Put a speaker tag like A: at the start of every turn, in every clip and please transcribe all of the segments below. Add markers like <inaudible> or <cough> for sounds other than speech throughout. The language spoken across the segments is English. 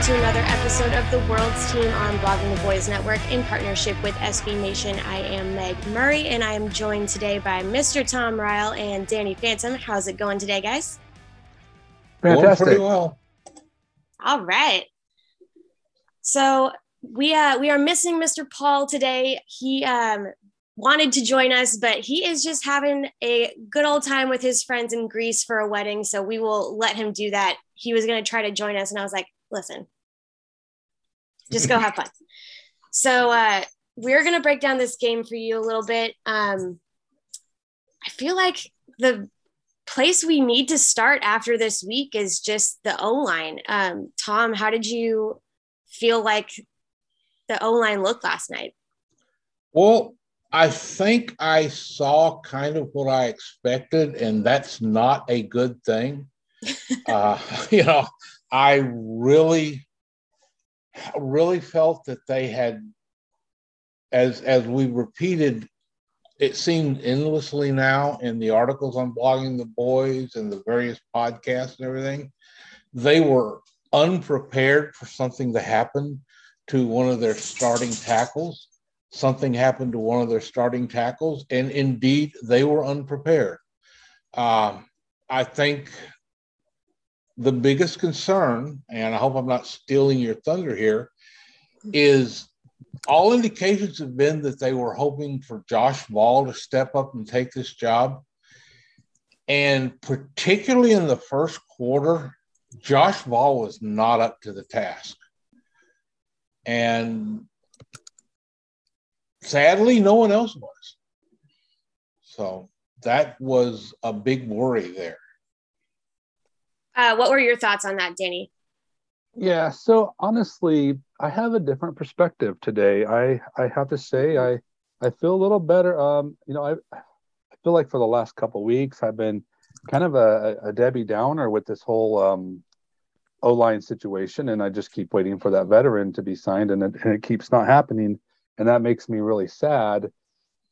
A: Welcome to another episode of the World's Team on Blogging the Boys Network in partnership with SB Nation. I am Meg Murray and I am joined today by Mr. Tom Ryle and Danny Phantom. How's it going today, guys?
B: Fantastic.
C: Going pretty well.
A: All right. So we uh we are missing Mr. Paul today. He um wanted to join us, but he is just having a good old time with his friends in Greece for a wedding. So we will let him do that. He was going to try to join us, and I was like, listen, just go have fun. <laughs> So uh, we're going to break down this game for you a little bit. Um, I feel like the place we need to start after this week is just the O line. Um, Tom, how did you feel like the O line looked last night?
C: Well, I think I saw kind of what I expected, and that's not a good thing. <laughs> uh, <laughs> you know, I really, really felt that they had, as as we repeated, it seemed endlessly now in the articles on blogging the boys and the various podcasts and everything, they were unprepared for something to happen to one of their starting tackles. Something happened to one of their starting tackles, and indeed they were unprepared. Um, I think the biggest concern, and I hope I'm not stealing your thunder here, is all indications have been that they were hoping for Josh Ball to step up and take this job. And particularly in the first quarter, Josh Ball was not up to the task. And sadly, no one else was. So that was a big worry there.
A: Uh, what were your thoughts on that, Danny?
B: Yeah, so honestly, I have a different perspective today. I I have to say I I feel a little better. Um, you know, I I feel like for the last couple weeks I've been kind of a, a Debbie Downer with this whole um, O line situation, and I just keep waiting for that veteran to be signed, and it, and it keeps not happening, and that makes me really sad.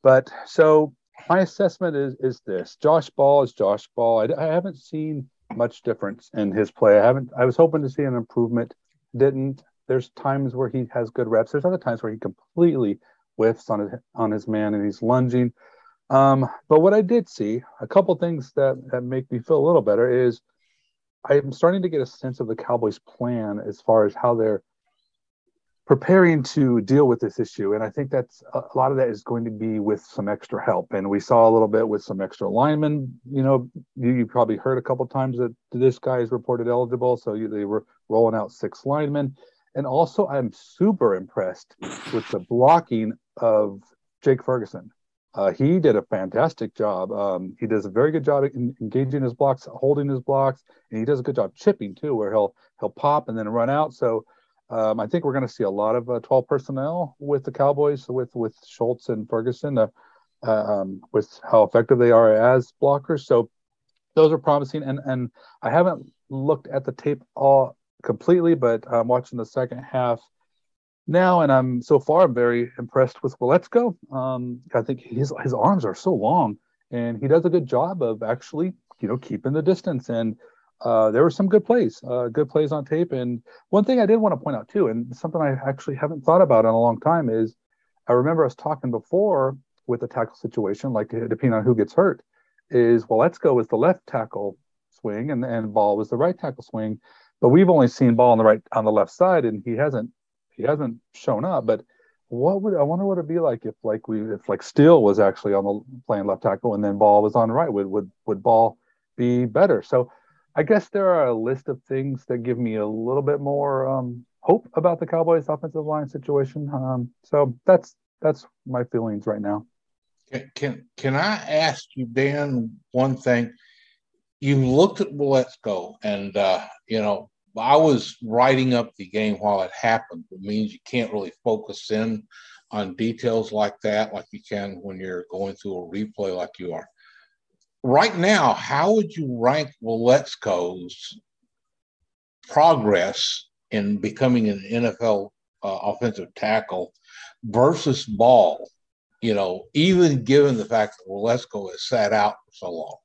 B: But so my assessment is is this: Josh Ball is Josh Ball. I, I haven't seen much difference in his play. I haven't. I was hoping to see an improvement. Didn't. There's times where he has good reps. There's other times where he completely whiffs on his on his man and he's lunging. Um, but what I did see, a couple things that that make me feel a little better is I'm starting to get a sense of the Cowboys' plan as far as how they're preparing to deal with this issue. And I think that's a lot of that is going to be with some extra help. And we saw a little bit with some extra linemen. You know, you, you probably heard a couple times that this guy is reported eligible. So you, they were rolling out six linemen. And also, I'm super impressed with the blocking of Jake Ferguson. Uh, he did a fantastic job. Um, he does a very good job in engaging his blocks, holding his blocks, and he does a good job chipping too, where he'll he'll pop and then run out. So um, I think we're going to see a lot of uh, 12 personnel with the Cowboys, with with Schultz and Ferguson, uh, um, with how effective they are as blockers. So those are promising. And and I haven't looked at the tape all completely, but I'm watching the second half now, and I'm so far I'm very impressed with Waletzko. Um, I think his his arms are so long, and he does a good job of actually you know keeping the distance and uh, there were some good plays, uh, good plays on tape. And one thing I did want to point out too, and something I actually haven't thought about in a long time is I remember us talking before with the tackle situation, like depending on who gets hurt, is well, let's go with the left tackle swing and, and ball was the right tackle swing. But we've only seen ball on the right on the left side, and he hasn't he hasn't shown up. But what would I wonder what it'd be like if like we if like Steele was actually on the playing left tackle and then Ball was on right? Would would would Ball be better? So I guess there are a list of things that give me a little bit more um, hope about the Cowboys' offensive line situation. Um, so that's that's my feelings right now.
C: Can, can can I ask you, Dan, one thing? You looked at Waletzko, and uh, you know I was writing up the game while it happened. It means you can't really focus in on details like that, like you can when you're going through a replay, like you are. Right now, how would you rank Waletzko's progress in becoming an NFL uh, offensive tackle versus Ball? You know, even given the fact that Waletzko has sat out for so long.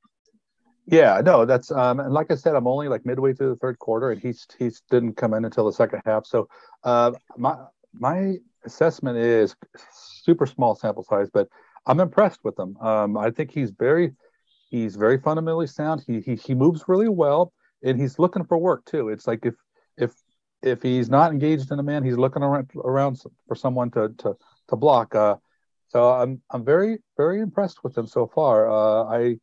B: Yeah, no, that's um, and like I said, I'm only like midway through the third quarter, and he's he's didn't come in until the second half. So, uh, my my assessment is super small sample size, but I'm impressed with him. Um, I think he's very he's very fundamentally sound. He he he moves really well, and he's looking for work too. It's like if if if he's not engaged in a man, he's looking around around for someone to to to block. Uh, so I'm I'm very very impressed with him so far. Uh, I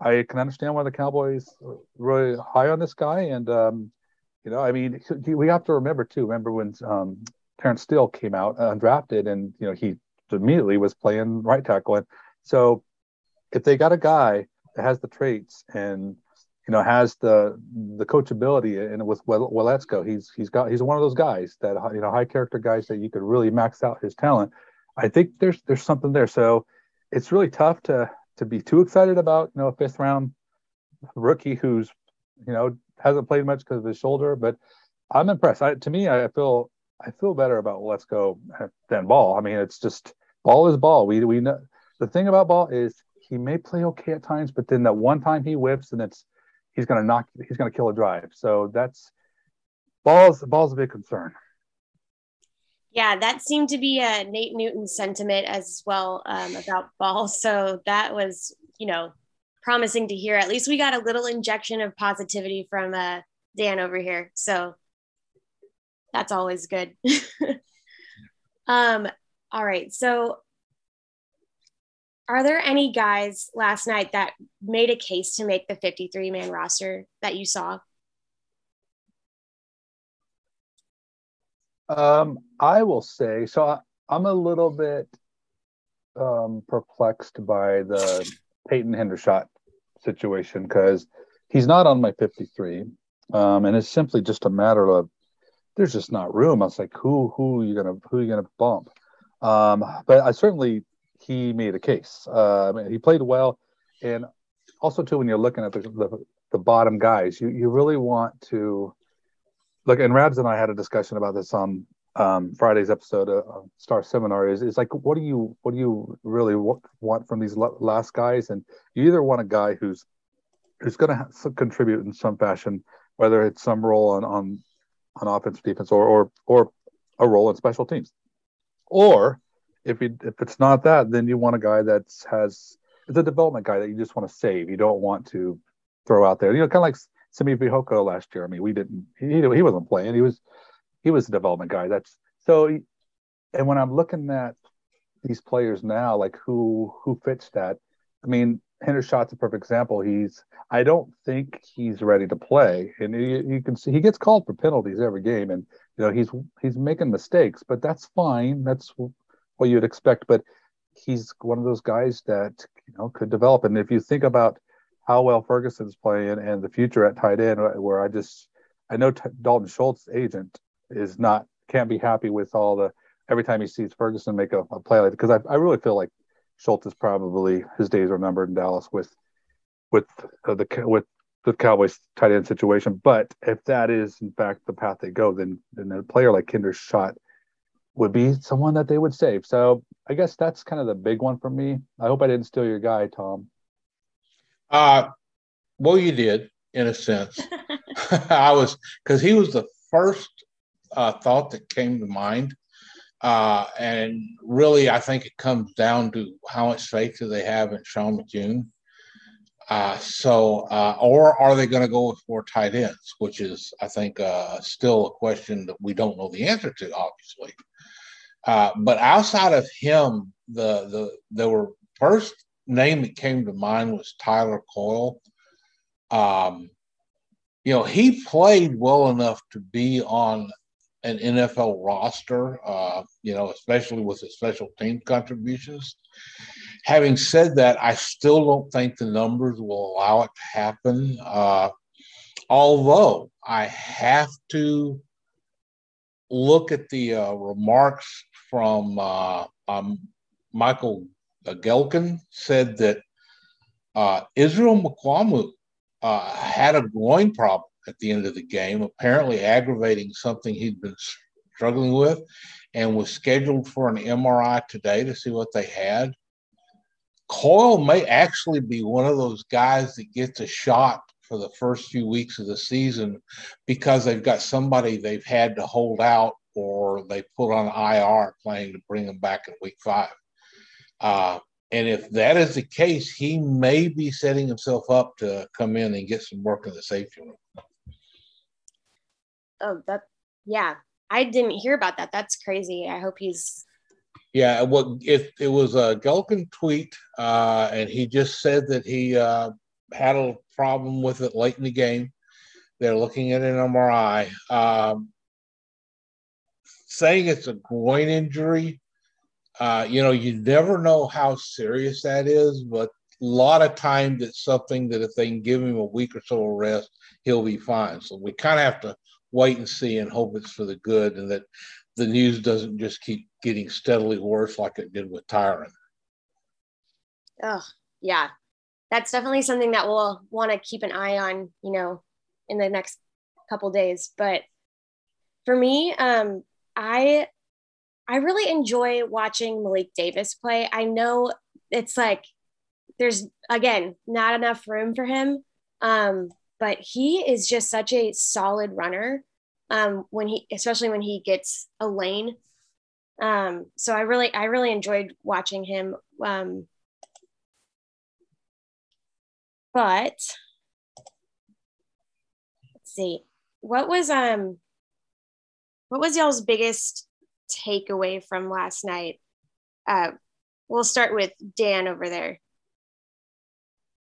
B: I can understand why the Cowboys really high on this guy, and um, you know, I mean, we have to remember too. Remember when um, Terence Steele came out undrafted, and you know he immediately was playing right tackle, and so if they got a guy has the traits and you know has the the coachability, and with Waletzko, he's he's got he's one of those guys that you know high character guys that you could really max out his talent. I think there's there's something there. So it's really tough to to be too excited about, you know, a fifth round rookie who's, you know, hasn't played much because of his shoulder. But I'm impressed. I, to me, I feel I feel better about Waletzko than ball. I mean, it's just ball is ball. We we know the thing about ball is he may play okay at times, but then that one time he whips and it's he's gonna knock he's gonna kill a drive. So that's balls ball's a big concern.
A: Yeah, that seemed to be a Nate Newton sentiment as well um, about ball. So that was, you know, promising to hear. At least we got a little injection of positivity from uh, Dan over here. So that's always good. <laughs> um, all right. So are there any guys last night that made a case to make the 53 man roster that you saw?
B: Um, I will say so. I, I'm a little bit um, perplexed by the Peyton Hendershot situation because he's not on my 53, um, and it's simply just a matter of there's just not room. I was like, who who are you gonna who are you gonna bump? Um, but I certainly he made a case. Uh, I mean, he played well, and also too when you're looking at the, the, the bottom guys, you you really want to look, and Rabs and I had a discussion about this on um, Friday's episode of Star Seminar. Is is like, what do you what do you really want from these last guys? And you either want a guy who's who's going to contribute in some fashion, whether it's some role on on on offense, defense, or or or a role in special teams, or if you if it's not that, then you want a guy that has it's a development guy that you just want to save. You don't want to throw out there. You know, kind of like Simi Fehoko last year. I mean, we didn't. He he wasn't playing. He was he was a development guy. That's so. And when I'm looking at these players now, like who who fits that? I mean, Hendershot's a perfect example. He's I don't think he's ready to play, and you, you can see he gets called for penalties every game, and you know he's he's making mistakes, but that's fine. That's what you'd expect. But he's one of those guys that you know could develop. And if you think about how well Ferguson's playing and the future at tight end, where I just I know T- Dalton Schultz agent is not can't be happy with all the every time he sees Ferguson make a, a play like because I, I really feel like Schultz is probably his days are numbered in Dallas with with uh, the with the Cowboys tight end situation. But if that is in fact the path they go, then then a player like Hendershot would be someone that they would save. So I guess that's kind of the big one for me. I hope I didn't steal your guy, Tom.
C: Uh, well, you did in a sense. <laughs> <laughs> I was because he was the first uh, thought that came to mind. Uh, and really, I think it comes down to how much faith do they have in Sean McKeon. Uh, so, uh, or are they going to go with four tight ends, which is, I think, uh, still a question that we don't know the answer to, obviously. Uh, but outside of him, the the there were first name that came to mind was Tyler Coyle. Um, you know, he played well enough to be on an NFL roster, uh, you know, especially with his special team contributions. Having said that, I still don't think the numbers will allow it to happen. Uh, although I have to look at the uh, remarks from uh, um, Michael Gehlken said that uh, Israel Mukuamu uh, had a groin problem at the end of the game, apparently aggravating something he'd been struggling with, and was scheduled for an MRI today to see what they had. Coyle may actually be one of those guys that gets a shot for the first few weeks of the season because they've got somebody they've had to hold out or they put on IR playing to bring them back in week five. Uh, and if that is the case, he may be setting himself up to come in and get some work in the safety room.
A: Oh, that, yeah. I didn't hear about that. That's crazy. I hope he's.
C: Yeah, well, it, it was a Gehlken tweet, uh, and he just said that he uh, had a problem with it late in the game. They're looking at an MRI. Um, saying it's a groin injury, uh, you know, you never know how serious that is, but a lot of times it's something that if they can give him a week or so of rest, he'll be fine. So we kind of have to wait and see and hope it's for the good and that the news doesn't just keep getting steadily worse like it did with Tyron.
A: Oh, yeah. That's definitely something that we'll want to keep an eye on, you know, in the next couple days. But for me, um, I I really enjoy watching Malik Davis play. I know it's like there's again not enough room for him, um, but he is just such a solid runner um, when he, especially when he gets a lane. Um, so I really, I really enjoyed watching him. Um, but let's see, what was um, what was y'all's biggest takeaway from last night? Uh, we'll start with Dan over there.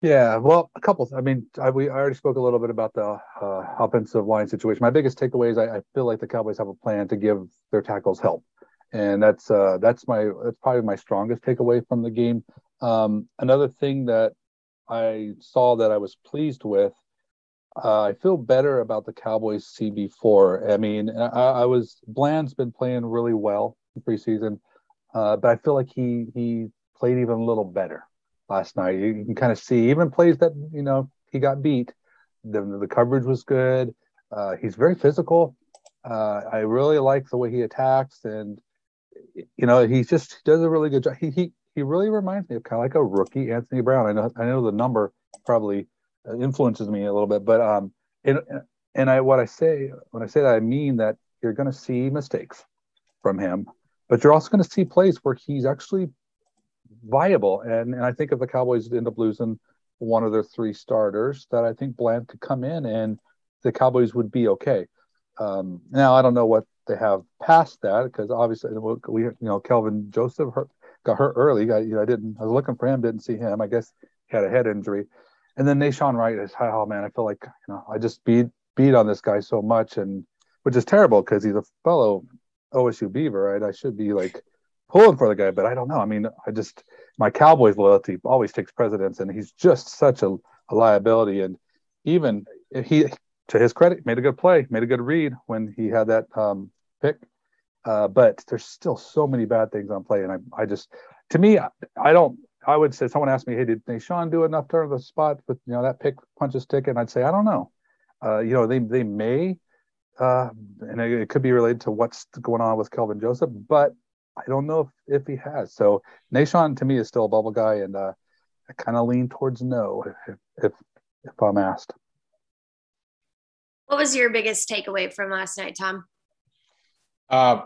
B: Yeah, well, a couple. I mean, I, we I already spoke a little bit about the uh, offensive line situation. My biggest takeaway is I, I, feel like the Cowboys have a plan to give their tackles help, and that's uh, that's my that's probably my strongest takeaway from the game. Um, another thing that I saw that I was pleased with, uh, I feel better about the Cowboys CB4. I mean, I, I was Bland's been playing really well preseason, uh, but I feel like he he played even a little better last night. You can kind of see even plays that you know he got beat. The the coverage was good. Uh, he's very physical. Uh, I really like the way he attacks, and you know he just does a really good job. He he he really reminds me of kind of like a rookie Anthony Brown. I know I know the number probably influences me a little bit, but um, and and I what I say when I say that I mean that you're going to see mistakes from him, but you're also going to see plays where he's actually viable. And, and I think if the Cowboys end up losing one of their three starters, that I think Bland could come in and the Cowboys would be okay. Um, now I don't know what they have past that because obviously we you know Kelvin Joseph hurt, got hurt early. I, you know, I didn't I was looking for him, didn't see him. I guess he had a head injury, and then Nahshon Wright is oh man, I feel like you know I just beat beat on this guy so much, and which is terrible because he's a fellow OSU Beaver, right? I should be like pulling for the guy, but I don't know. I mean, I just my Cowboys loyalty always takes precedence, and he's just such a, a liability. And even he, to his credit, made a good play, made a good read when he had that um, pick. Uh, but there's still so many bad things on play, and I, I just, to me, I, I don't. I would say someone asked me, "Hey, did Nahshon do enough to the spot with you know that pick punches ticket?" And I'd say, "I don't know. Uh, you know, they they may, uh, and it, it could be related to what's going on with Kelvin Joseph, but I don't know if, if he has. So Nahshon to me is still a bubble guy, and uh, I kind of lean towards no if, if if I'm asked.
A: What was your biggest takeaway from last night, Tom?
C: Uh,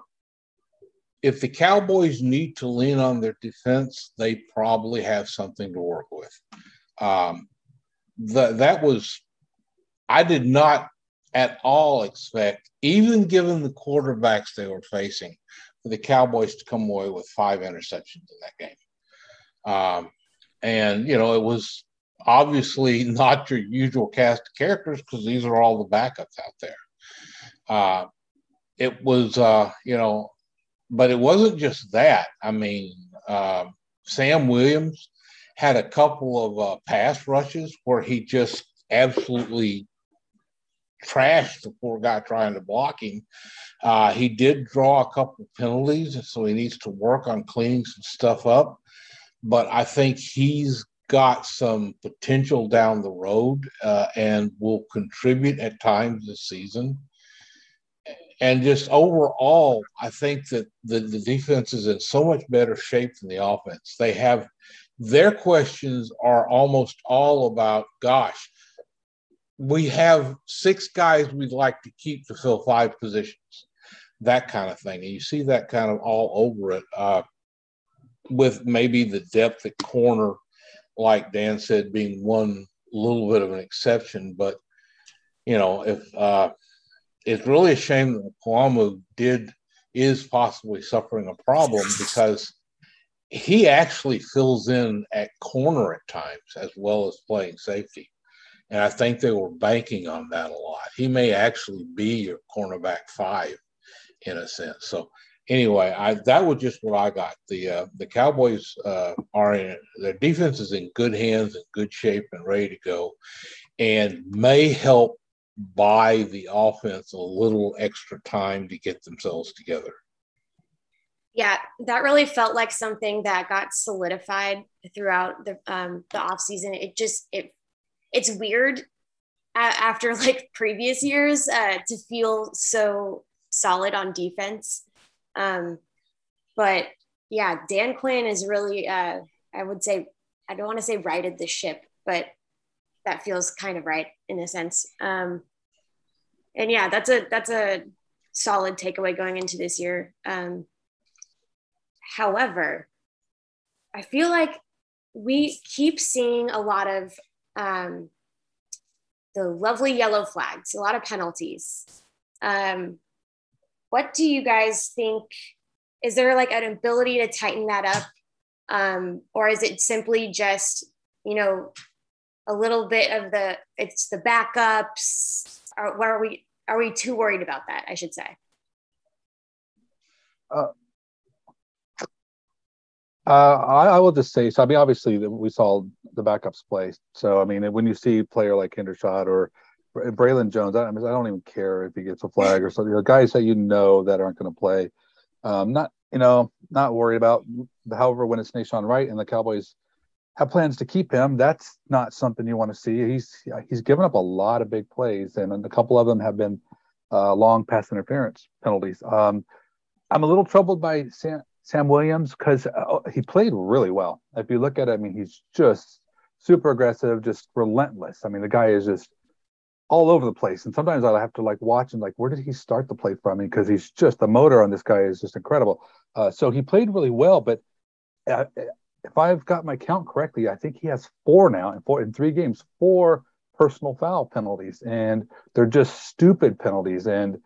C: if the Cowboys need to lean on their defense, they probably have something to work with. Um, the, that was, I did not at all expect, even given the quarterbacks they were facing, for the Cowboys to come away with five interceptions in that game. Um, and, you know, it was obviously <laughs> not your usual cast of characters because these are all the backups out there. Uh, it was, uh, you know, but it wasn't just that. I mean, uh, Sam Williams had a couple of uh, pass rushes where he just absolutely trashed the poor guy trying to block him. Uh, he did draw a couple of penalties, so he needs to work on cleaning some stuff up. But I think he's got some potential down the road uh, and will contribute at times this season. And just overall, I think that the, the defense is in so much better shape than the offense. They have their questions are almost all about, gosh, we have six guys we'd like to keep to fill five positions, that kind of thing. And you see that kind of all over it uh, with maybe the depth at corner, like Dan said, being one little bit of an exception. But, you know, if uh, it's really a shame that Mukuamu did is possibly suffering a problem because he actually fills in at corner at times as well as playing safety. And I think they were banking on that a lot. He may actually be your cornerback five in a sense. So anyway, I that was just what I got. The uh, the Cowboys uh, are in their defense is in good hands and good shape and ready to go, and may help buy the offense a little extra time to get themselves together.
A: Yeah, that really felt like something that got solidified throughout the um, the off season. It just it it's weird after like previous years uh, to feel so solid on defense. Um, but yeah, Dan Quinn is really, uh, I would say, I don't want to say righted the ship, but that feels kind of right in a sense. Um, and yeah, that's a that's a solid takeaway going into this year. Um, however, I feel like we keep seeing a lot of um, the lovely yellow flags, a lot of penalties. Um, what do you guys think? Is there like an ability to tighten that up? Um, or is it simply just, you know, a little bit of the, it's the backups? Or where are we, are we too worried about that? I should say.
B: Uh, uh, I, I, will just say so. I mean, obviously, we saw the backups play. So, I mean, when you see a player like Hendershot or Braylon Jones, I, I, mean, I don't even care if he gets a flag or something. Guys that you know that aren't going to play, um, not you know, not worried about. However, when it's Nahshon Wright and the Cowboys have plans to keep him, that's not something you want to see. He's he's given up a lot of big plays, and a couple of them have been uh, long pass interference penalties. Um, I'm a little troubled by Sam, Sam Williams because uh, he played really well. If you look at it, I mean, he's just super aggressive, just relentless. I mean, the guy is just all over the place. And sometimes I have to like watch and like, where did he start the play from? Because he's just the motor on this guy is just incredible. Uh, so he played really well, but uh, if I've got my count correctly, I think he has four now in four in three games, four personal foul penalties, and they're just stupid penalties. And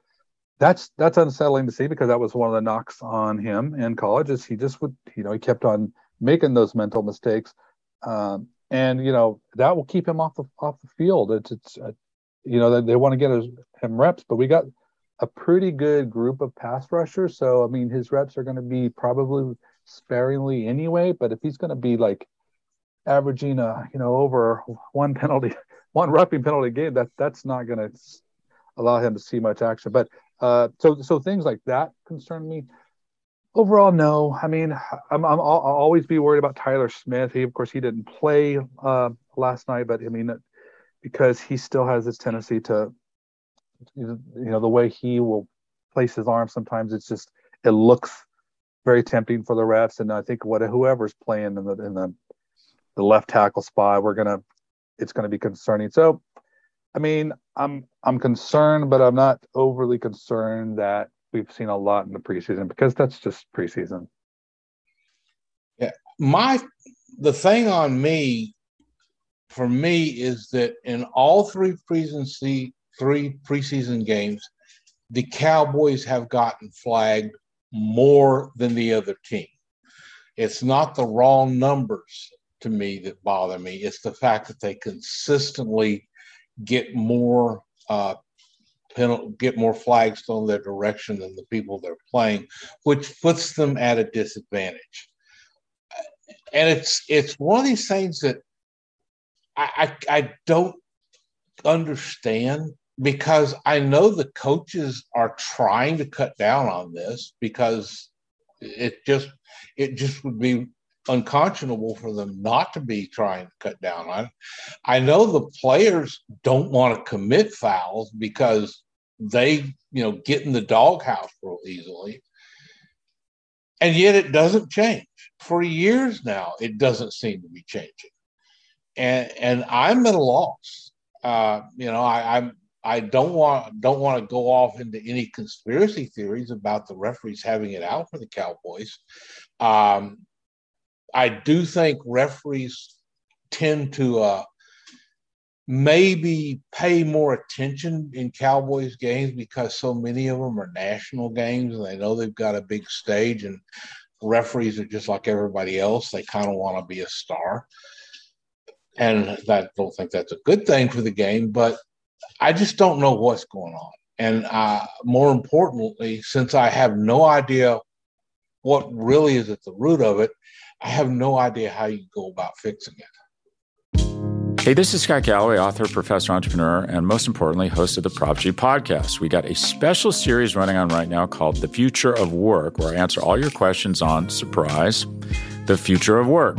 B: that's that's unsettling to see because that was one of the knocks on him in college is he just would you know he kept on making those mental mistakes. Um, and you know that will keep him off the off the field. It's it's uh, you know they, they want to get his, him reps but we got a pretty good group of pass rushers. So i mean his reps are going to be probably sparingly anyway but if he's going to be like averaging a you know over one penalty <laughs> one roughing penalty game that that's not going to allow him to see much action but uh, so so things like that concern me. Overall, no. I mean, I'm, I'm I'll always be worried about Tyler Smith. He, of course, he didn't play uh, last night, but I mean, because he still has this tendency to, you know, the way he will place his arm. Sometimes it's just it looks very tempting for the refs, and I think what whoever's playing in the in the the left tackle spot, we're gonna it's gonna be concerning. So I mean, I'm I'm concerned, but I'm not overly concerned that we've seen a lot in the preseason because that's just preseason.
C: Yeah, my the thing on me, for me, is that in all three preseason three preseason games, the Cowboys have gotten flagged more than the other team. It's not the wrong numbers to me that bother me. It's the fact that they consistently get more uh, get more flags thrown their direction than the people they're playing, which puts them at a disadvantage. And it's it's one of these things that I, I, I don't understand because I know the coaches are trying to cut down on this because it just it just would be unconscionable for them not to be trying to cut down on it. I know the players don't want to commit fouls because they, you know, get in the doghouse real easily. And yet it doesn't change. For years now, it doesn't seem to be changing. And and I'm at a loss. Uh, you know, I, I'm I don't want don't want to go off into any conspiracy theories about the referees having it out for the Cowboys. Um, I do think referees tend to uh, maybe pay more attention in Cowboys games because so many of them are national games and they know they've got a big stage and referees are just like everybody else. They kind of want to be a star. And I don't think that's a good thing for the game, but I just don't know what's going on. And uh, more importantly, since I have no idea what really is at the root of it, I have no idea how you go about fixing it.
D: Hey, this is Scott Galloway, author, professor, entrepreneur, and most importantly, host of the Prop G podcast. We got a special series running on right now called The Future of Work, where I answer all your questions on surprise, the future of work.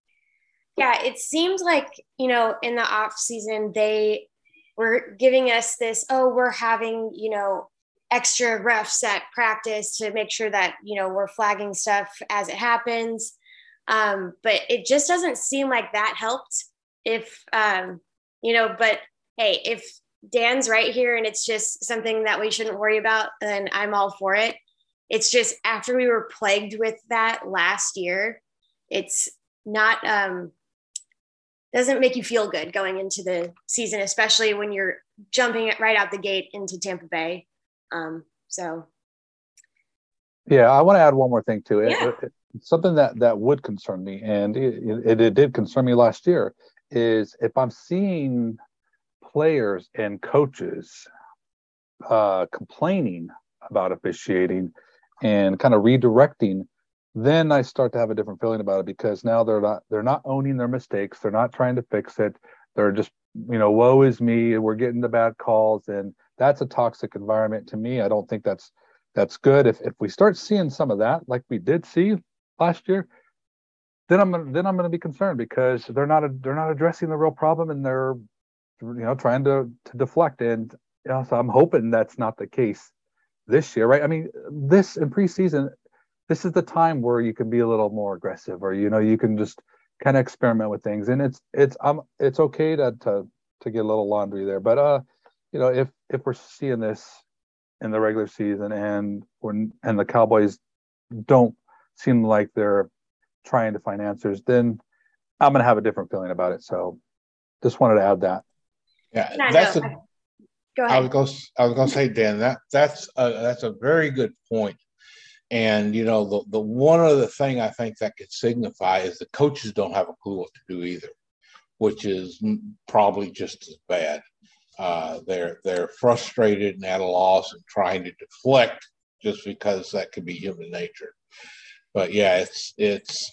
A: Yeah, it seemed like, you know, in the off season, they were giving us this, oh, we're having, you know, extra refs at practice to make sure that, you know, we're flagging stuff as it happens. Um, but it just doesn't seem like that helped if, um, you know, but hey, if Dan's right here and it's just something that we shouldn't worry about, then I'm all for it. It's just after we were plagued with that last year, it's not um doesn't make you feel good going into the season, especially when you're jumping right out the gate into Tampa Bay. Um, so,
B: yeah, I want to add one more thing to it.
A: Yeah.
B: It- it- something that that would concern me, and it, it, it did concern me last year, is if I'm seeing players and coaches uh, complaining about officiating and kind of redirecting then I start to have a different feeling about it because now they're not they're not owning their mistakes. They're not trying to fix it. They're just you know, woe is me. We're getting the bad calls, and that's a toxic environment to me. I don't think that's that's good. If if we start seeing some of that, like we did see last year, then I'm gonna, then I'm going to be concerned because they're not a, they're not addressing the real problem and they're you know trying to to deflect. And you know, so I'm hoping that's not the case this year, right? I mean, this in preseason, this is the time where you can be a little more aggressive or you know you can just kind of experiment with things and it's it's um it's okay to to to get a little laundry there but uh you know if if we're seeing this in the regular season and when and the cowboys don't seem like they're trying to find answers then i'm going to have a different feeling about it so just wanted to add that
C: Yeah,
A: Yeah,
C: that's
A: no,
C: a,
A: go
C: I was
A: ahead.
C: going I was going to say, Dan, that that's a, that's a very good point. And you know, the the one other thing I think that could signify is the coaches don't have a clue what to do either, which is probably just as bad. Uh, they're they're frustrated and at a loss and trying to deflect just because that could be human nature. But yeah, it's it's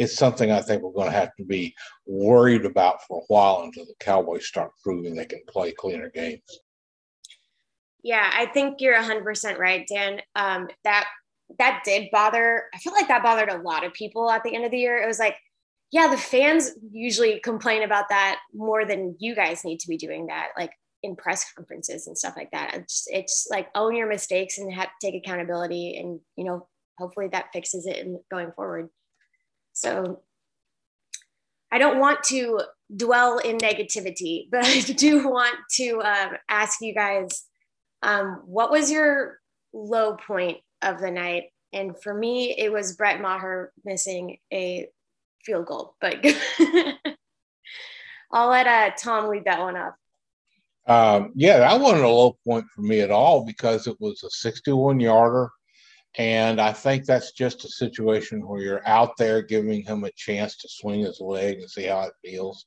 C: it's something I think we're going to have to be worried about for a while until the Cowboys start proving they can play cleaner games.
A: Yeah, I think you're 100% right, Dan. Um, that that did bother. I feel like that bothered a lot of people at the end of the year. It was like, yeah, the fans usually complain about that more than you guys need to be doing that. Like in press conferences and stuff like that. It's, it's like own your mistakes and have take accountability, and you know, hopefully that fixes it in going forward. So I don't want to dwell in negativity, <laughs> but I do want to um, ask you guys, um, what was your low point of the night? And for me, it was Brett Maher missing a field goal, but <laughs> I'll let uh, Tom lead that one up.
C: Um, yeah, that wasn't a low point for me at all because it was a 61 yarder. And I think that's just a situation where you're out there giving him a chance to swing his leg and see how it feels,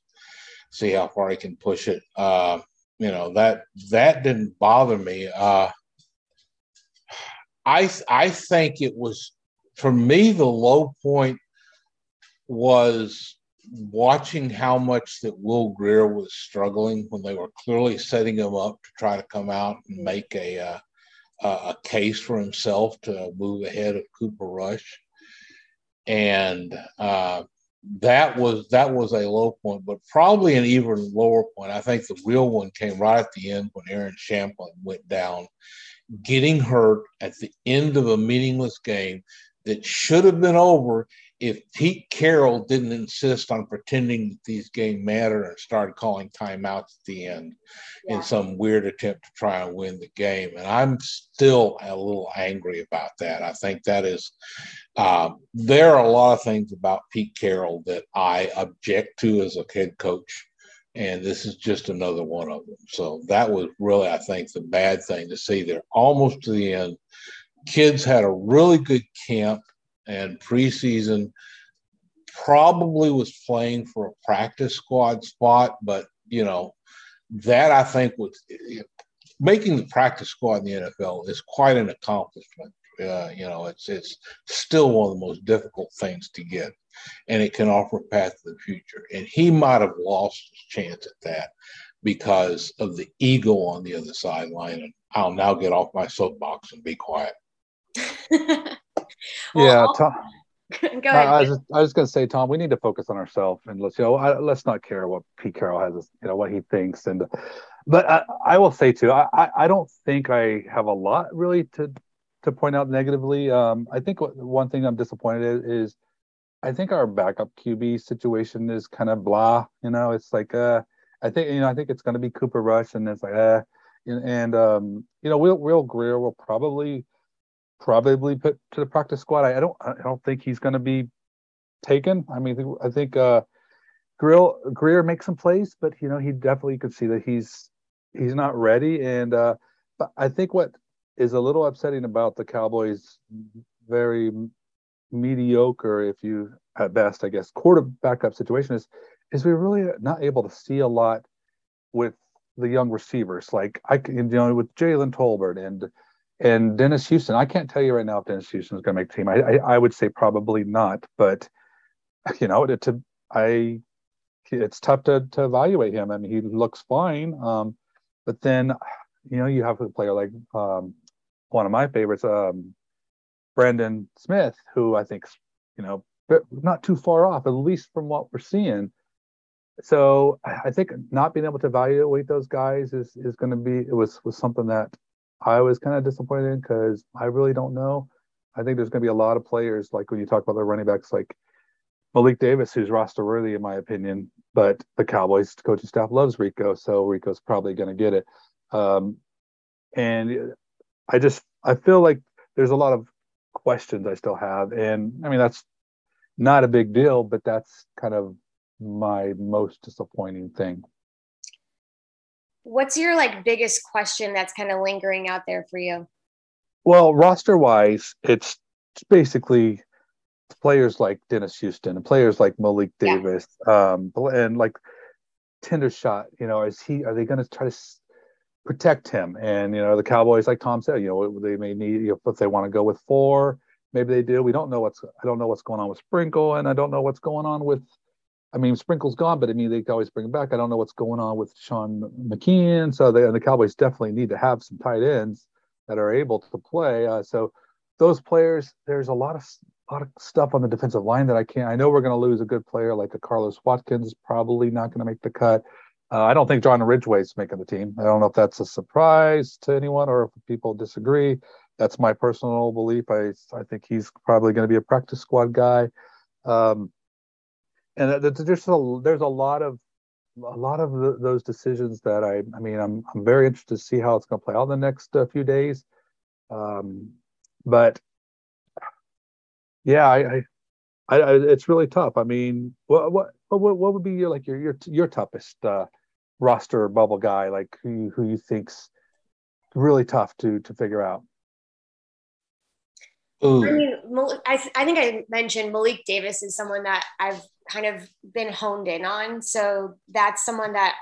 C: see how far he can push it. Uh, you know that that didn't bother me. Uh, I I think it was for me the low point was watching how much that Will Grier was struggling when they were clearly setting him up to try to come out and make a uh, a case for himself to move ahead of Cooper Rush, and uh, that was that was a low point, but probably an even lower point. I think the real one came right at the end when Aaron Shampklin went down, getting hurt at the end of a meaningless game that should have been over if Pete Carroll didn't insist on pretending that these games matter and started calling timeouts at the end yeah. in some weird attempt to try and win the game. And I'm still a little angry about that. I think that is, uh, there are a lot of things about Pete Carroll that I object to as a head coach. And this is just another one of them. So that was really, I think, the bad thing to see there almost to the end. Kids had a really good camp and preseason probably was playing for a practice squad spot, but you know, that I think was making the practice squad in the NFL is quite an accomplishment. Uh, you know, it's it's still one of the most difficult things to get, and it can offer a path to the future. And he might have lost his chance at that because of the ego on the other sideline. And I'll now get off my soapbox and be quiet. <laughs>
B: yeah, Tom. <laughs> Go ahead. I was, just, I was going to say, Tom, we need to focus on ourselves and let's you know, I, let's not care what Pete Carroll has, you know, what he thinks. And but I, I will say too, I, I don't think I have a lot really to to point out negatively. Um, I think one thing I'm disappointed in is I think our backup QB situation is kind of blah. You know, it's like uh, I think you know I think it's going to be Cooper Rush, and it's like uh, and, and um, you know, Will Will Grier will probably probably put to the practice squad. I, I don't I don't think he's going to be taken. I mean, I think uh, Grill Grier makes some plays, but you know he definitely could see that he's he's not ready. And uh, but I think what is a little upsetting about the Cowboys' very mediocre, if you at best, I guess, quarterback up situation is is we're really not able to see a lot with the young receivers. Like I, can, you know, with Jalen Tolbert and and Dennis Houston, I can't tell you right now if Dennis Houston is going to make the team. I, I, I would say probably not, but <laughs> you know, it, to I, it's tough to to evaluate him. I mean, he looks fine, um, but then, you know, you have a player like um, one of my favorites, um, Brandon Smith, who I think, you know, not too far off, at least from what we're seeing. So I think not being able to evaluate those guys is is going to be it was was something that I was kind of disappointed in because I really don't know. I think there's going to be a lot of players like when you talk about the running backs, like Malik Davis, who's roster worthy in my opinion, but the Cowboys coaching staff loves Rico, so Rico's probably going to get it. Um, and I just I feel like there's a lot of questions I still have, and I mean that's not a big deal, but that's kind of my most disappointing thing
A: what's your like biggest question that's kind of lingering out there for you?
B: Well, roster wise, it's basically players like Dennis Houston and players like Malik Davis, yeah. um, and like Hendershot. You know, is he? Are they going to try to protect him? And you know, the Cowboys, like Tom said, you know, they may need you know, if they want to go with four, maybe they do. We don't know what's I don't know what's going on with Sprinkle, and I don't know what's going on with. I mean, Sprinkle's gone, but I mean they always bring him back. I don't know what's going on with Sean McKeon. So they, the Cowboys definitely need to have some tight ends that are able to play. Uh, so those players, there's a lot of a lot of stuff on the defensive line that I can't. I know we're going to lose a good player like a Carlos Watkins, probably not going to make the cut. Uh, I don't think John Ridgeway's making the team. I don't know if that's a surprise to anyone or if people disagree. That's my personal belief. I I think he's probably going to be a practice squad guy. Um, and there's just a, there's a lot of a lot of the, those decisions that I I mean I'm I'm very interested to see how it's going to play out in the next uh, few days. Um, but yeah, I, I, I, it's really tough. I mean, what what what what would be your like your your your toughest uh, roster bubble guy? Like who who you think's really tough to to figure out?
A: Ooh. I mean, I, I think I mentioned Malik Davis is someone that I've kind of been honed in on. So that's someone that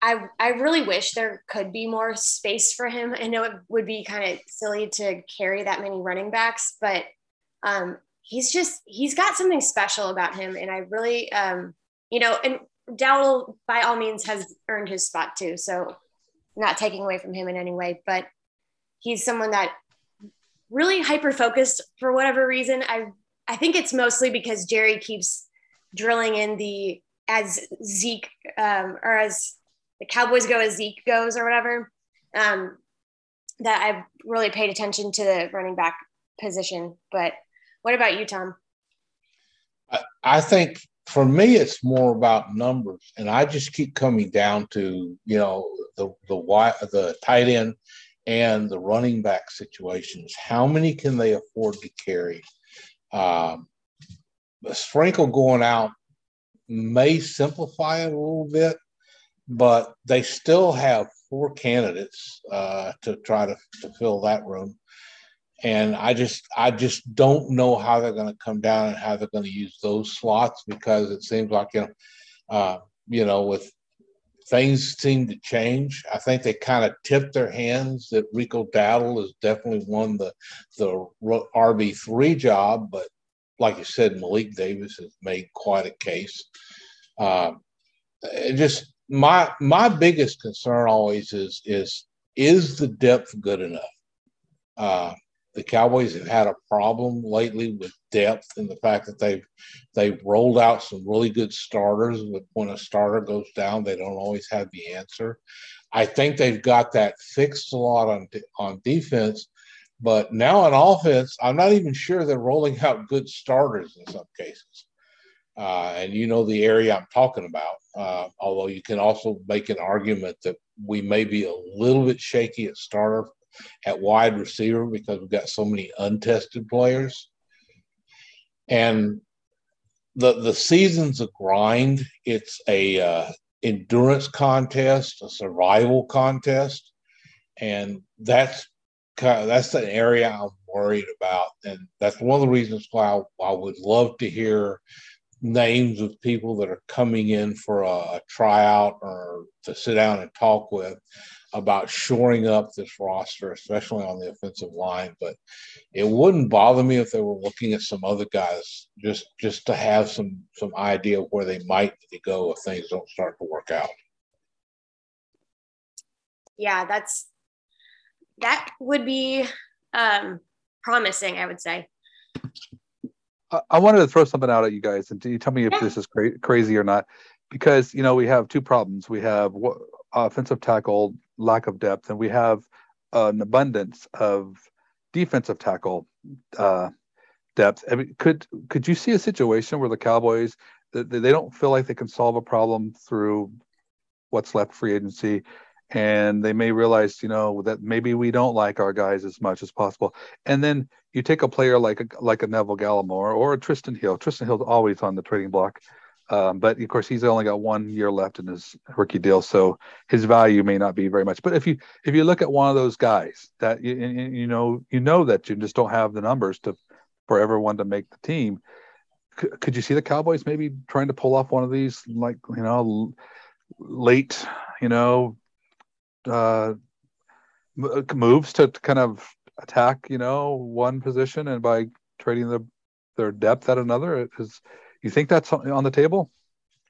A: I I really wish there could be more space for him. I know it would be kind of silly to carry that many running backs, but um, he's just he's got something special about him, and I really um, you know, and Dowdle by all means has earned his spot too. So not taking away from him in any way, but he's someone that really hyper focused for whatever reason. I I think it's mostly because Jerry keeps drilling in the as Zeke um, or as the Cowboys go as Zeke goes or whatever. Um, that I've really paid attention to the running back position. But what about you, Tom?
C: I think for me, it's more about numbers, and I just keep coming down to you know the the the tight end and the running back situations. How many can they afford to carry? Um, Sprinkle going out may simplify it a little bit, but they still have four candidates uh, to try to, to fill that room. And I just I just don't know how they're going to come down and how they're going to use those slots because it seems like you know uh, you know with things seem to change. I think they kind of tipped their hands that Rico Dowdle has definitely won the the RB three job, but like you said, Malik Davis has made quite a case. Uh, just my my biggest concern always is is is the depth good enough? Uh, the Cowboys have had a problem lately with depth and the fact that they've they've rolled out some really good starters. But when a starter goes down, they don't always have the answer. I think they've got that fixed a lot on on defense, but now on offense, I'm not even sure they're rolling out good starters in some cases. Uh, and you know the area I'm talking about. Uh, although you can also make an argument that we may be a little bit shaky at starter, at wide receiver because we've got so many untested players. And the the season's a grind. It's a uh, endurance contest, a survival contest, and that's kind of, that's an area I'm worried about, and that's one of the reasons why I, I would love to hear names of people that are coming in for a, a, tryout or to sit down and talk with about shoring up this roster, especially on the offensive line. But it wouldn't bother me if they were looking at some other guys just just to have some some idea of where they might go if things don't start to work out.
A: Yeah, that's that would be um, promising, I would say.
B: I wanted to throw something out at you guys, and do you tell me if yeah. this is cra- crazy or not, because you know we have two problems. We have offensive tackle lack of depth, and we have an abundance of defensive tackle uh, depth. I mean, could could you see a situation where the Cowboys they, don't feel like they can solve a problem through what's left free agency, and they may realize, you know, that maybe we don't like our guys as much as possible. And then you take a player like a, like a Neville Gallimore or a Trysten Hill. Trysten Hill's always on the trading block, um, but of course he's only got one year left in his rookie deal, so his value may not be very much. But if you if you look at one of those guys that you, you know you know that you just don't have the numbers to for everyone to make the team. Could, could you see the Cowboys maybe trying to pull off one of these like you know late you know uh, moves to, to kind of attack, you know, one position and by trading the, their depth at another? Is you think that's on the table?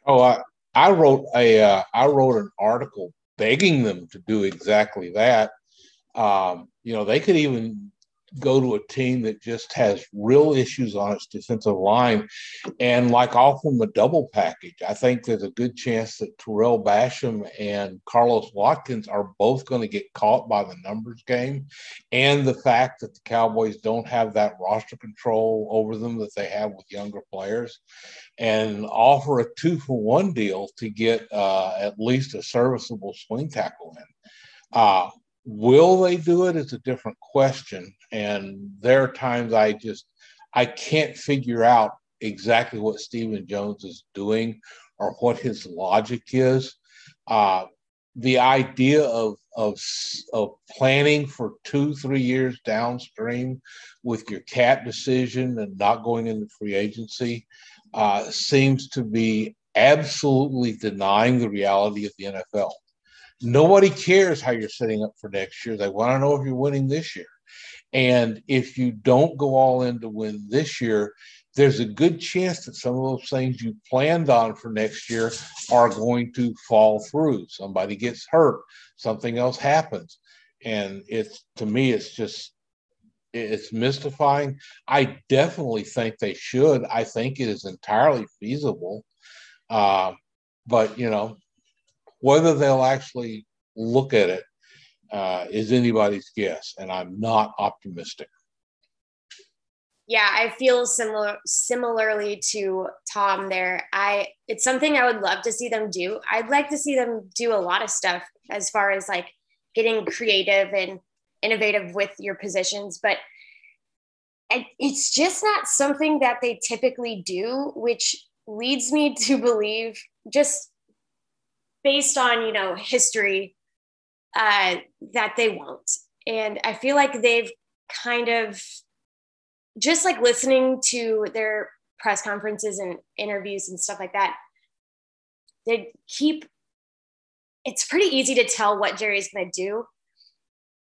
C: Oh, I, I wrote a uh, I wrote an article begging them to do exactly that. Um, you know, they could even go to a team that just has real issues on its defensive line and like offer them a double package. I think there's a good chance that Tarell Basham and Carlos Watkins are both going to get caught by the numbers game and the fact that the Cowboys don't have that roster control over them that they have with younger players and offer a two for one deal to get uh, at least a serviceable swing tackle in. Uh, Will they do it is a different question. And there are times I just I can't figure out exactly what Stephen Jones is doing or what his logic is. Uh, the idea of, of of planning for two three years downstream with your cap decision and not going into free agency uh, seems to be absolutely denying the reality of the NFL. Nobody cares how you're setting up for next year. They want to know if you're winning this year. And if you don't go all in to win this year, there's a good chance that some of those things you planned on for next year are going to fall through. Somebody gets hurt, something else happens. And it's to me, it's just it's mystifying. I definitely think they should. I think it is entirely feasible. Uh, but you know, whether they'll actually look at it uh, is anybody's guess, and I'm not optimistic.
A: Yeah, I feel similar similarly to Tom there. I it's something I would love to see them do. I'd like to see them do a lot of stuff as far as like getting creative and innovative with your positions, but it's just not something that they typically do, which leads me to believe just based on you know history uh, that they won't. And i feel like they've kind of just like listening to their press conferences and interviews and stuff like that they keep it's pretty easy to tell what jerry's going to do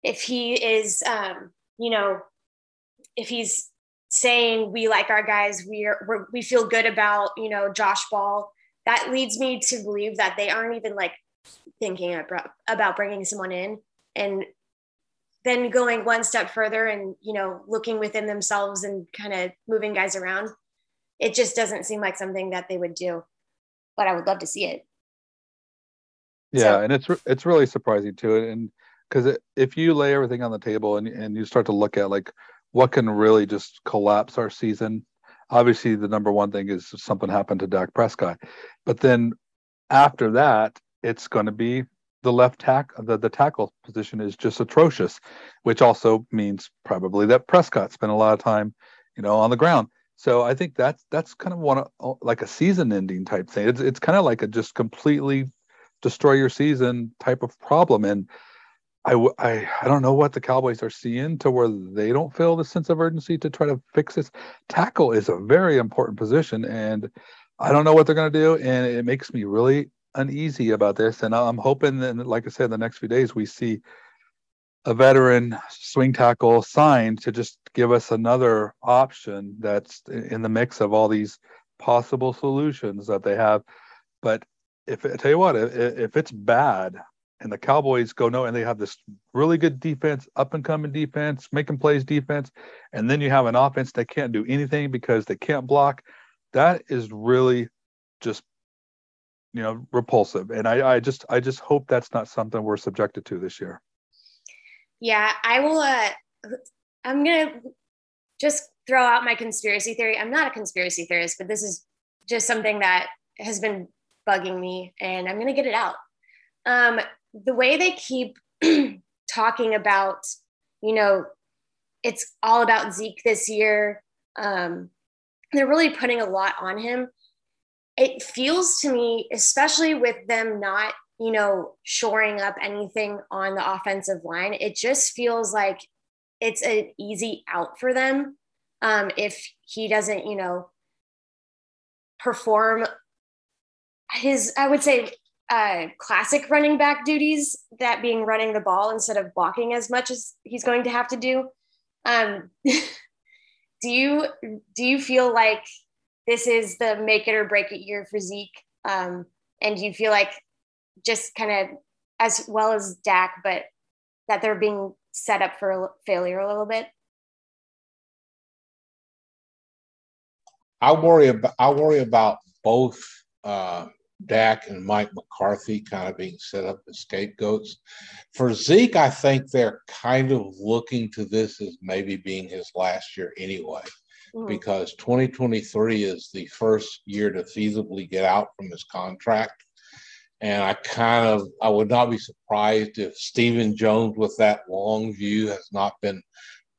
A: if he is um, you know if he's saying we like our guys. We're, we're we feel good about you know josh ball that leads me to believe that they aren't even like thinking about, bringing someone in and then going one step further and you know looking within themselves and kind of moving guys around it just doesn't seem like something that they would do but i would love to see it
B: yeah so. and it's it's really surprising too and because if you lay everything on the table and, and you start to look at like what can really just collapse our season obviously the number one thing is something happened to Dak Prescott. But then after that, it's going to be the left tack the, the tackle position is just atrocious, which also means probably that Prescott spent a lot of time, you know, on the ground. So I think that's that's kind of one of, like a season ending type thing. It's it's kind of like a just completely destroy your season type of problem. And I, I, I don't know what the Cowboys are seeing to where they don't feel the sense of urgency to try to fix this. Tackle is a very important position, and I don't know what they're going to do, and it makes me really uneasy about this. And I'm hoping that, like I said, in the next few days we see a veteran swing tackle signed to just give us another option that's in the mix of all these possible solutions that they have. But if I tell you what, if, if it's bad, and the Cowboys go no, and they have this really good defense, up and coming defense, making plays defense, and then you have an offense that can't do anything because they can't block. That is really just you know repulsive, and I, I just I just hope that's not something we're subjected to this year.
A: Yeah, I will. Uh, I'm gonna just throw out my conspiracy theory. I'm not a conspiracy theorist, but this is just something that has been bugging me, and I'm gonna get it out. Um, the way they keep <clears throat> talking about, you know, it's all about Zeke this year. Um, they're really putting a lot on him. It feels to me, especially with them not, you know, shoring up anything on the offensive line, it just feels like it's an easy out for them um, if he doesn't, you know, perform his, I would say, uh, classic running back duties, that being running the ball instead of blocking as much as he's going to have to do. Um, <laughs> do you do you feel like this is the make it or break it year for Zeke? Um, and do you feel like just kind of as well as Dak, but that they're being set up for failure a little bit?
C: I worry about I worry about both uh, Dak and Mike McCarthy kind of being set up as scapegoats. For Zeke, I think they're kind of looking to this as maybe being his last year anyway, mm-hmm. because 2023 is the first year to feasibly get out from his contract. And I kind of I would not be surprised if Stephen Jones, with that long view, has not been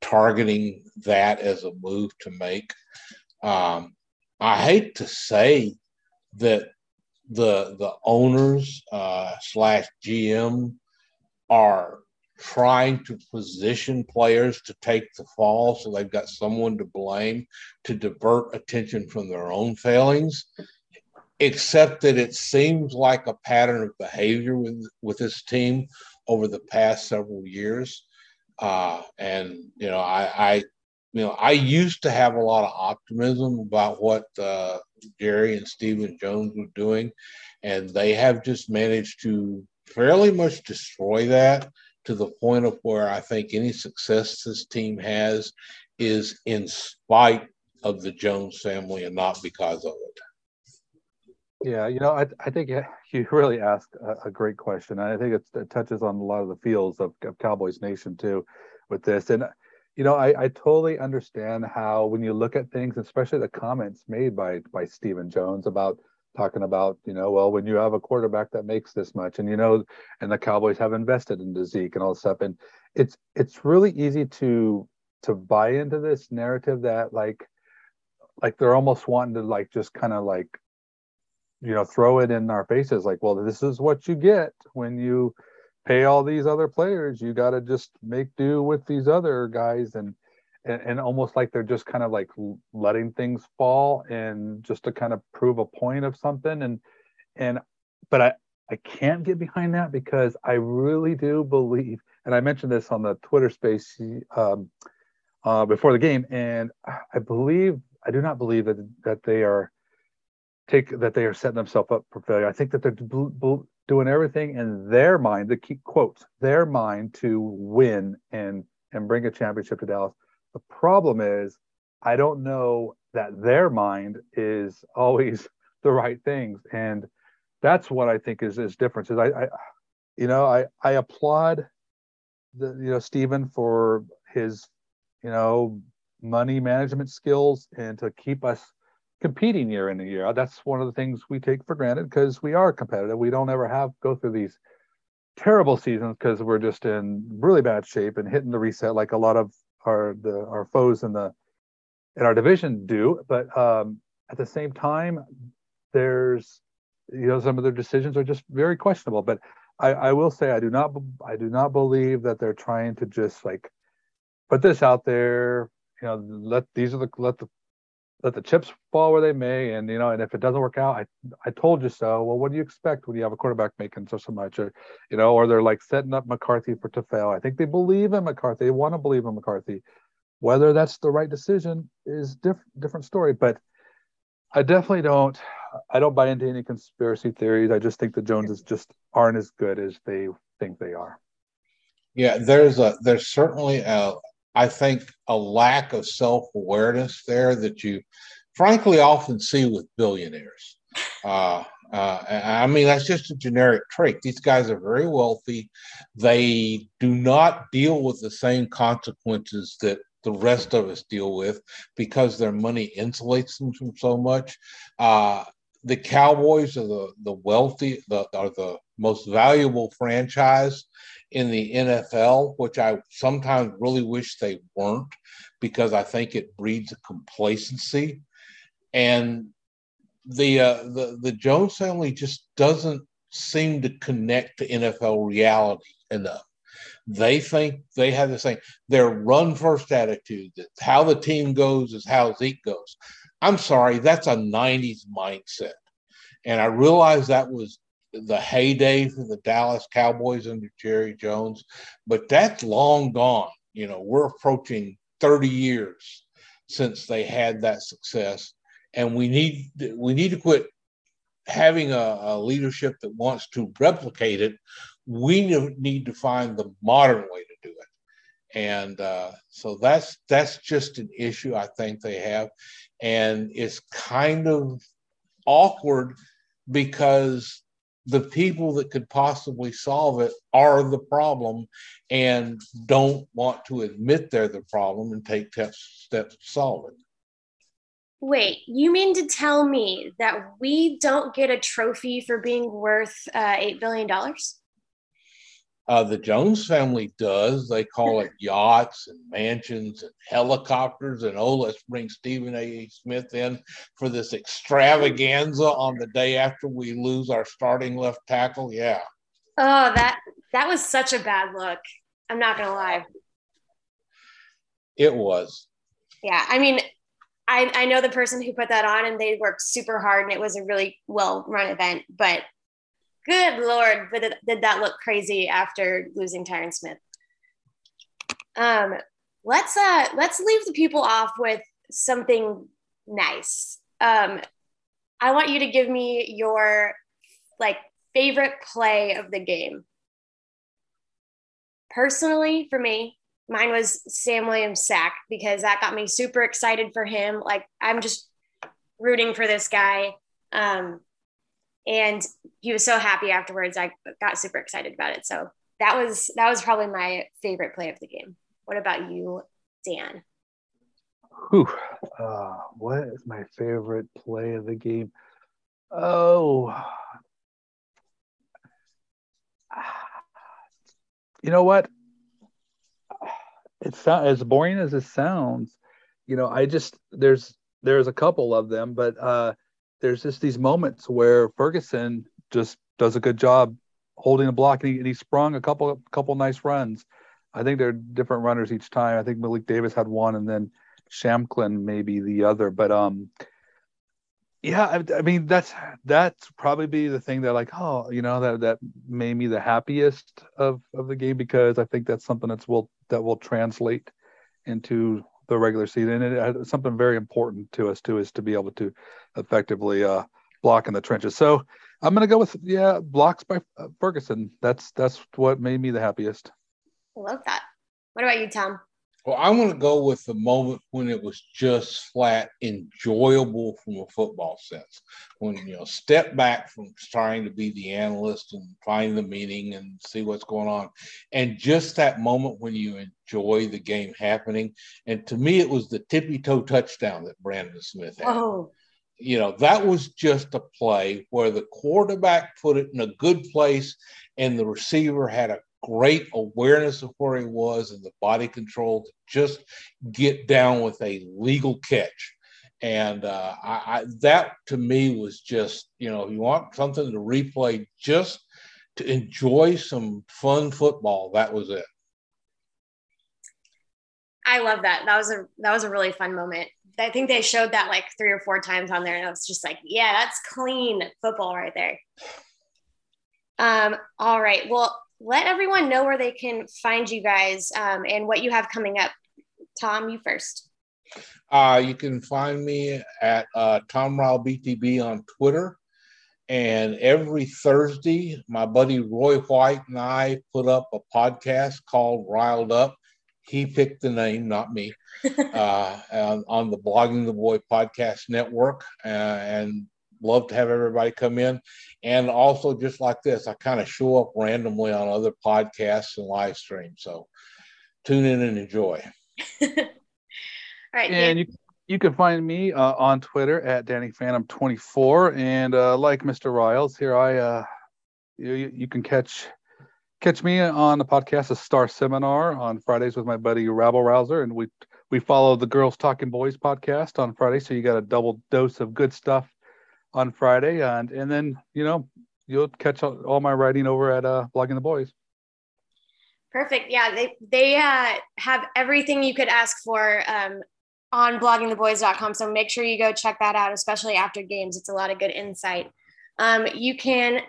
C: targeting that as a move to make. Um, I hate to say that the the owners uh, slash GM are trying to position players to take the fall so they've got someone to blame to divert attention from their own failings except that it seems like a pattern of behavior with with this team over the past several years. Uh, and you know I, I you know I used to have a lot of optimism about what uh, Jerry and Stephen Jones were doing, and they have just managed to fairly much destroy that to the point of where I think any success this team has is in spite of the Jones family and not because of it.
B: Yeah, you know, I, I think <laughs> you really asked a, a great question. And I think it touches on a lot of the fields of, of Cowboys Nation too with this. And you know, I, I totally understand how when you look at things, especially the comments made by by Stephen Jones about talking about, you know, well, when you have a quarterback that makes this much, and you know, and the Cowboys have invested into Zeke and all this stuff, and it's it's really easy to to buy into this narrative that like like they're almost wanting to like just kind of like you know throw it in our faces like well this is what you get when you pay all these other players. You got to just make do with these other guys and, and and almost like they're just kind of like letting things fall and just to kind of prove a point of something. And and but i i can't get behind that because i really do believe and i mentioned this on the twitter space um, uh, before the game and i believe i do not believe that that they are take that they are setting themselves up for failure. I think that they're doing everything in their mind, the key quotes, their mind to win and and bring a championship to Dallas. The problem is, I don't know that their mind is <laughs> always the right things, and that's what I think is is difference. Is I, I you know, I I applaud the you know Stephen for his you know money management skills and to keep us competing year in and year. That's one of the things we take for granted because we are competitive. We don't ever have go through these terrible seasons because we're just in really bad shape and hitting the reset like a lot of our the our foes in the in our division do. But um, at the same time, there's you know some of their decisions are just very questionable. But I, I will say I do not I do not believe that they're trying to just like put this out there. You know, let these are the let the let the chips fall where they may, and you know, and if it doesn't work out, I I told you so. Well, what do you expect when you have a quarterback making so so much, or you know, or they're like setting up McCarthy for to fail. I think they believe in McCarthy. They want to believe in McCarthy. Whether that's the right decision is different different story, but I definitely don't. I don't buy into any conspiracy theories. I just think the Joneses just aren't as good as they think they are.
C: Yeah, there's a there's certainly a I think a lack of self awareness there that you frankly often see with billionaires. Uh, uh, I mean, that's just a generic trait. These guys are very wealthy. They do not deal with the same consequences that the rest of us deal with because their money insulates them from so much. Uh, the Cowboys are the, the wealthy, the, are the most valuable franchise in the NFL, which I sometimes really wish they weren't because I think it breeds complacency. And the uh, the the Jones family just doesn't seem to connect to NFL reality enough. They think they have the same their run first attitude that how the team goes is how Zeke goes. I'm sorry, that's a 90s mindset. And I realized that was the heyday for the Dallas Cowboys under Jerry Jones, but that's long gone. You know, we're approaching 30 years since they had that success. And we need we need to quit having a, a leadership that wants to replicate it. We need to find the modern way to do it. And uh, so that's that's just an issue I think they have, and it's kind of awkward because the people that could possibly solve it are the problem and don't want to admit they're the problem and take steps to solve it.
A: Wait, you mean to tell me that we don't get a trophy for being worth uh, $8 billion?
C: Uh, the Jones family does. They call it yachts and mansions and helicopters. And oh, let's bring Stephen A. Smith in for this extravaganza on the day after we lose our starting left tackle. Yeah.
A: Oh, that that was such a bad look. I'm not gonna lie.
C: It was.
A: Yeah, I mean, I I know the person who put that on, and they worked super hard, and it was a really well run event. But Good lord, but it, did that look crazy after losing Tyron Smith? Um, let's uh let's leave the people off with something nice. Um, I want you to give me your like favorite play of the game. Personally, for me, mine was Sam Williams sack because that got me super excited for him. Like I'm just rooting for this guy. Um, and he was so happy afterwards. I got super excited about it. So that was that was probably my favorite play of the game. What about you, Dan?
B: Whew. Uh, what is my favorite play of the game? Oh, <sighs> you know what? It's as boring as it sounds. You know, I just there's there's a couple of them, but uh, there's just these moments where Ferguson just does a good job holding the block, and he, and he sprung a couple couple nice runs. I think they're different runners each time. I think Malik Davis had one, and then Shampklin maybe the other. But um, yeah, I, I, mean that's that's probably be the thing that like oh you know that that made me the happiest of of the game because I think that's something that's will that will translate into the regular season. And it, something very important to us too is to be able to effectively uh, block in the trenches. So I'm going to go with yeah, blocks by uh, Ferguson. That's that's what made me the happiest.
A: I love that. What about you, Tom?
C: Well, I'm going to go with the moment when it was just flat enjoyable from a football sense. When you know, step back from trying to be the analyst and find the meaning and see what's going on, and just that moment when you enjoy the game happening. And to me, it was the tippy toe touchdown that Brandon Smith had. Oh. You know, that was just a play where the quarterback put it in a good place and the receiver had a great awareness of where he was and the body control to just get down with a legal catch. And uh, I, I, that to me was just, you know, if you want something to replay just to enjoy some fun football. That was it.
A: I love that. That was a that was a really fun moment. I think they showed that like three or four times on there, and I was just like, yeah, that's clean football right there. Um, all right. Well, let everyone know where they can find you guys um, and what you have coming up. Tom, you first.
C: Uh, you can find me at uh, Tom Ryle BTB on Twitter. And every Thursday, my buddy Roy White and I put up a podcast called Riled Up. He picked the name, not me, <laughs> uh, on, on, the Blogging the Boy podcast network. Uh, and love to have everybody come in. And also, just like this, I kind of show up randomly on other podcasts and live streams. So tune in and enjoy. <laughs>
A: All right.
B: And you, you can find me uh, on Twitter at Danny Phantom 24. And uh, like Mr. Riles, here I, uh, you, you can catch catch me on the podcast, a Star Seminar on Fridays with my buddy Rabble Rouser, and we we follow the Girls Talking Boys podcast on Friday, so you got a double dose of good stuff on Friday, and and then you know you'll catch all my writing over at uh, Blogging the Boys.
A: Perfect. Yeah, they they uh, have everything you could ask for um, on bloggingtheboys.com. So make sure you go check that out, especially after games. It's a lot of good insight. Um, you can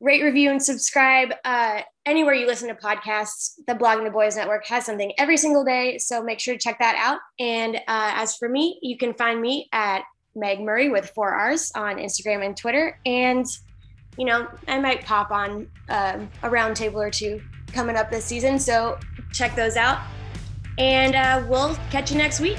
A: rate, review, and subscribe uh, anywhere you listen to podcasts. The Blogging the Boys Network has something every single day, so make sure to check that out. And uh, as for me, you can find me at Meg Murray with four R's on Instagram and Twitter. And, you know, I might pop on um, a roundtable or two coming up this season, so check those out. And uh, we'll catch you next week.